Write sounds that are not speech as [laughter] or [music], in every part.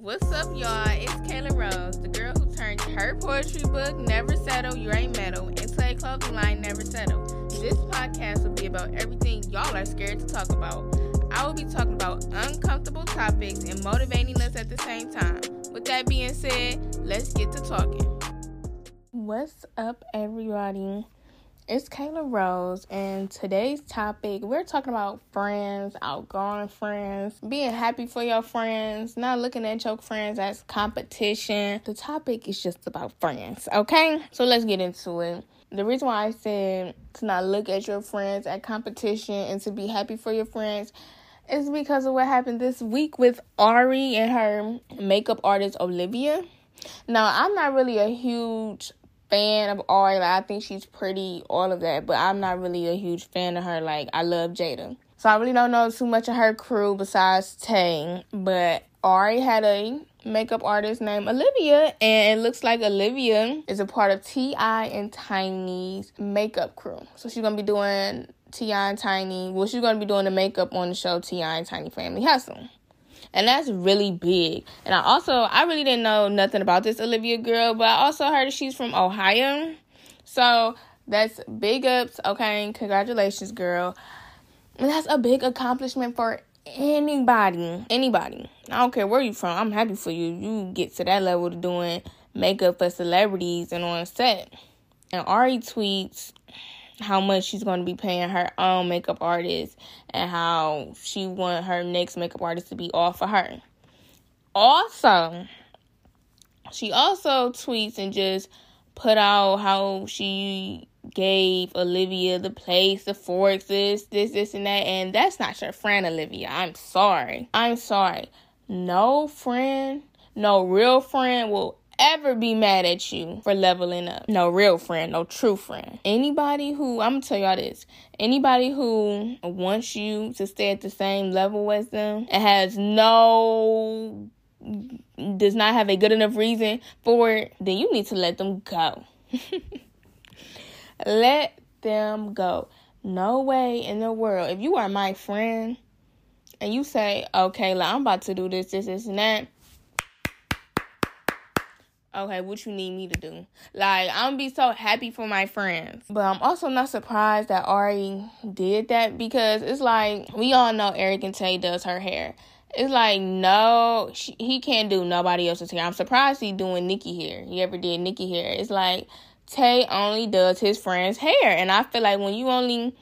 What's up, y'all? It's Kayla Rose, the girl who turned her poetry book, Never Settle, You Ain't Metal, into a clothing line, Never Settle. This podcast will be about everything y'all are scared to talk about. I will be talking about uncomfortable topics and motivating us at the same time. With that being said, let's get to talking. What's up, everybody? It's Kayla Rose, and today's topic we're talking about friends, outgoing friends, being happy for your friends, not looking at your friends as competition. The topic is just about friends, okay? So let's get into it. The reason why I said to not look at your friends at competition and to be happy for your friends is because of what happened this week with Ari and her makeup artist Olivia. Now, I'm not really a huge fan of Ari. Like, I think she's pretty, all of that. But I'm not really a huge fan of her. Like, I love Jayda. So I really don't know too much of her crew besides Tang, But Ari had a makeup artist named Olivia, and it looks like Olivia is a part of T.I. and Tiny's makeup crew. So she's gonna be doing T.I. and Tiny. Well, she's gonna be doing the makeup on the show T.I. and Tiny Family Hustle and that's really big. And I also I really didn't know nothing about this Olivia girl, but I also heard she's from Ohio. So that's big ups, okay? Congratulations, girl. And that's a big accomplishment for anybody. Anybody. I don't care where you're from. I'm happy for you. You get to that level of doing makeup for celebrities and on set. And Ari tweets how much she's going to be paying her own makeup artist and how she want her next makeup artist to be all for her. Also, she also tweets and just put out how she gave Olivia the place, the forks, this, this, this, and that. And that's not your friend, Olivia. I'm sorry. I'm sorry. No friend, no real friend will ever be mad at you for leveling up. No real friend, no true friend. Anybody who, I'm gonna tell y'all this, anybody who wants you to stay at the same level as them and has no, does not have a good enough reason for it, then you need to let them go. [laughs] let them go. No way in the world. If you are my friend and you say, okay, like, I'm about to do this, this, this, and that okay, what you need me to do. Like, I'm gonna be so happy for my friends. But I'm also not surprised that Ari did that because it's like, we all know Eric and Tay does her hair. It's like, no, she, he can't do nobody else's hair. I'm surprised he doing Nikki hair. He ever did Nikki hair. It's like, Tay only does his friend's hair. And I feel like when you only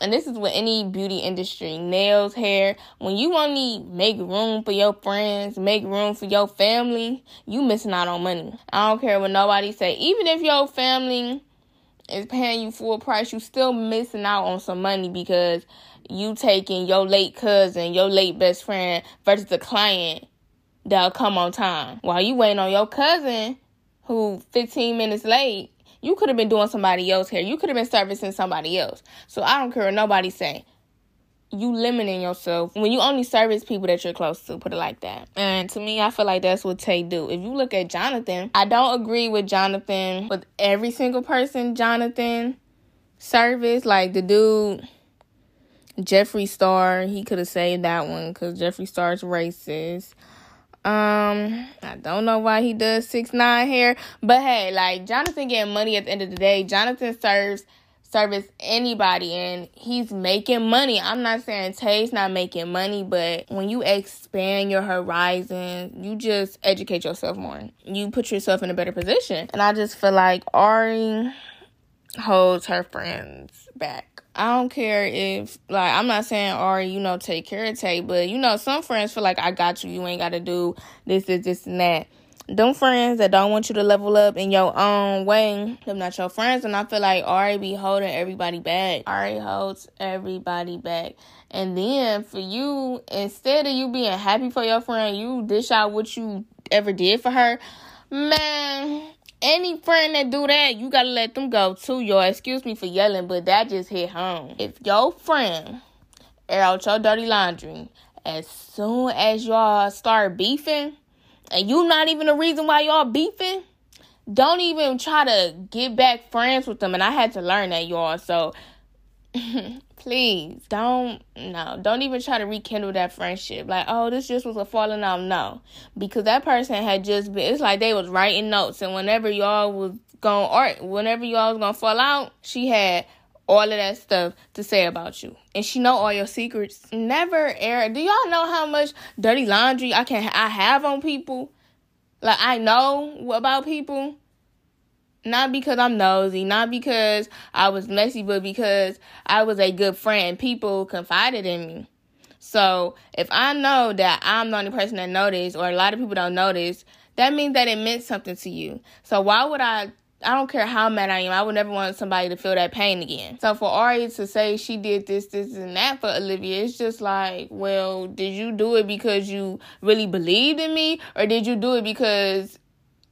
and this is with any beauty industry. Nails hair. When you only make room for your friends make room for your family you missing out on money. I don't care what nobody say. Even if your family is paying you full price you still missing out on some money because you taking your late cousin your late best friend versus the client that'll come on time. While you waiting on your cousin who 15 minutes late you could have been doing somebody else hair. You could have been servicing somebody else. So I don't care what nobody say. You limiting yourself when you only service people that you're close to, put it like that. And to me, I feel like that's what Tay do. If you look at Jonathan, I don't agree with Jonathan with every single person Jonathan service. Like the dude Jeffree Star, he could have saved that one because Jeffree Star's racist. Um, I don't know why he does 6ix9ine hair, but hey, like Jonathan getting money at the end of the day. Jonathan serves service anybody and he's making money. I'm not saying Tay's not making money, but when you expand your horizon, you just educate yourself more. You put yourself in a better position. And I just feel like Ari holds her friends back. I don't care if like I'm not saying Ari, you know, take care of Tay, but you know, some friends feel like I got you, you ain't gotta do this, this, this and that. Them friends that don't want you to level up in your own way, them not your friends, and I feel like Ari be holding everybody back. Ari holds everybody back. And then for you, instead of you being happy for your friend, you dish out what you ever did for her. Man, any friend that do that, you gotta let them go too, y'all. Excuse me for yelling, but that just hit home. If your friend air out your dirty laundry as soon as y'all start beefing, and you not even the reason why y'all beefing, don't even try to get back friends with them. And I had to learn that, y'all. So [laughs] please don't no don't even try to rekindle that friendship. Like oh this just was a falling out no. Because that person had just been it's like they was writing notes and whenever y'all was going art whenever y'all was gonna fall out she had all of that stuff to say about you. And she know all your secrets. Never air do y'all know how much dirty laundry i can i have on people? Like i know about people not because I'm nosy, not because I was messy, but because I was a good friend. People confided in me. So if I know that I'm the only person that noticed, or a lot of people don't notice, that means that it meant something to you. So why would I? I don't care how mad I am. I would never want somebody to feel that pain again. So for Ari to say she did this, this, and that for Olivia, it's just like, well, did you do it because you really believed in me, or did you do it because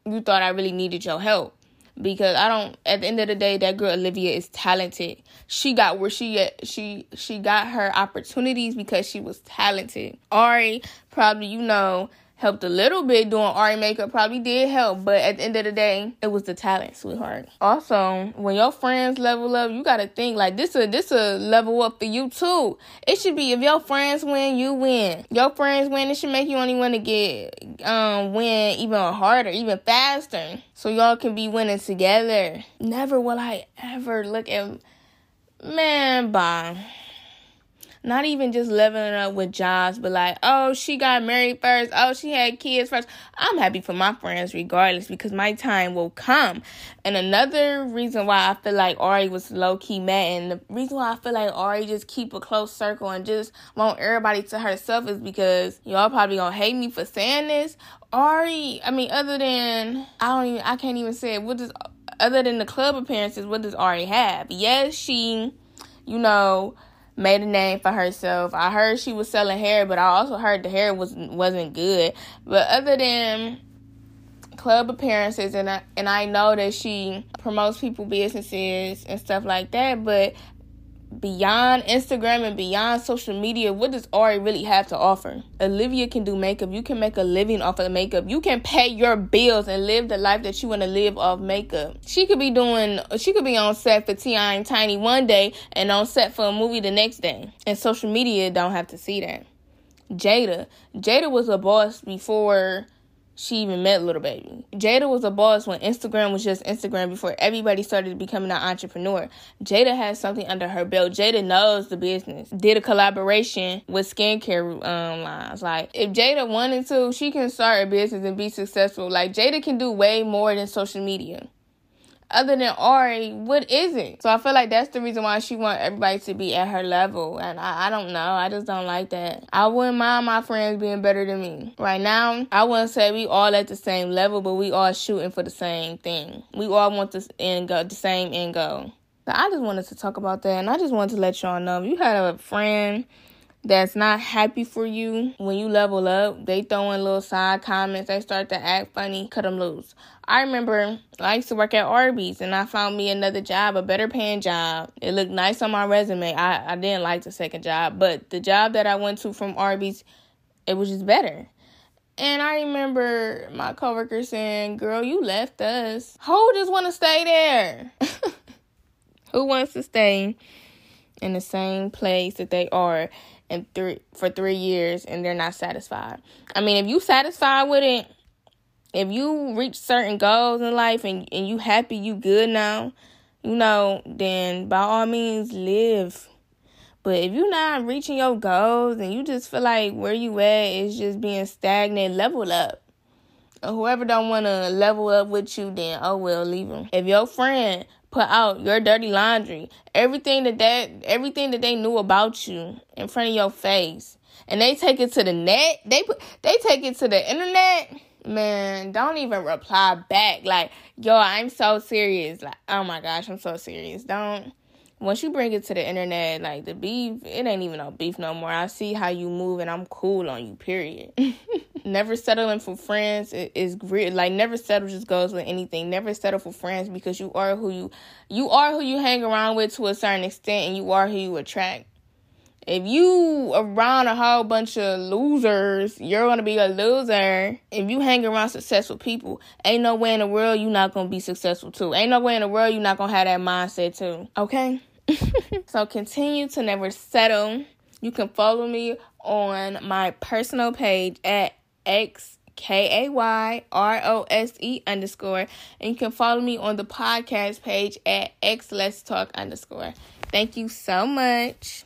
you thought I really needed your help? Because I don't at the end of the day that girl Olivia is talented. She got where she at she she got her opportunities because she was talented. Ari probably you know helped a little bit doing Ari makeup probably did help, but at the end of the day, it was the talent, sweetheart. Also, when your friends level up, you gotta think like this a this a level up for you too. It should be if your friends win, you win. Your friends win, it should make you only want to get um win even harder, even faster. So y'all can be winning together. Never will I ever look at man bye not even just leveling up with jobs, but like, oh, she got married first. Oh, she had kids first. I'm happy for my friends regardless because my time will come. And another reason why I feel like Ari was low key mad, and the reason why I feel like Ari just keep a close circle and just want everybody to herself is because y'all probably gonna hate me for saying this. Ari, I mean, other than I don't even, I can't even say it. What does other than the club appearances, what does Ari have? Yes, she, you know made a name for herself. I heard she was selling hair, but I also heard the hair was wasn't good. But other than club appearances and I, and I know that she promotes people businesses and stuff like that, but beyond Instagram and beyond social media, what does Ari really have to offer? Olivia can do makeup. You can make a living off of makeup. You can pay your bills and live the life that you want to live off makeup. She could be doing, she could be on set for T.I. and Tiny one day and on set for a movie the next day. And social media don't have to see that. Jayda. Jayda was a boss before she even met Lil Baby. Jayda was a boss when Instagram was just Instagram before everybody started becoming an entrepreneur. Jayda has something under her belt. Jayda knows the business. Did a collaboration with skincare um, lines. Like if Jayda wanted to, she can start a business and be successful. Like Jayda can do way more than social media other than Ari, what is it? So I feel like that's the reason why she want everybody to be at her level. And I, I don't know. I just don't like that. I wouldn't mind my friends being better than me. Right now, I wouldn't say we all at the same level, but we all shooting for the same thing. We all want this end the same end goal. But I just wanted to talk about that and I just wanted to let y'all know if you had a friend that's not happy for you when you level up, they throw in little side comments, they start to act funny, cut them loose. I remember I used to work at Arby's and I found me another job, a better paying job. It looked nice on my resume. I, I didn't like the second job, but the job that I went to from Arby's, it was just better. And I remember my coworker saying, Girl, you left us. Who just want to stay there? [laughs] Who wants to stay in the same place that they are and three for three years and they're not satisfied. I mean, if you satisfied with it, if you reach certain goals in life and, and you happy, you good now, you know, then by all means live. But if you're not reaching your goals and you just feel like where you at is just being stagnant, level up. Whoever don't want to level up with you, then oh well, leave them. If your friend put out your dirty laundry, everything that that everything that they knew about you in front of your face, and they take it to the net. They put they take it to the internet. Man, don't even reply back. Like, yo, I'm so serious. Like, oh my gosh, I'm so serious. Don't once you bring it to the internet, like the beef, it ain't even no beef no more. I see how you move and I'm cool on you, period. [laughs] never settling for friends is great. Like never settle just goes with anything. Never settle for friends because you are who you you are who you hang around with to a certain extent and you are who you attract. If you around a whole bunch of losers, you're gonna be a loser. If you hang around successful people, ain't no way in the world you're not gonna be successful too. Ain't no way in the world you're not gonna have that mindset too. Okay? [laughs] so continue to never settle. You can follow me on my personal page at X K A Y R O S E underscore. And you can follow me on the podcast page at X Let's Talk underscore. Thank you so much.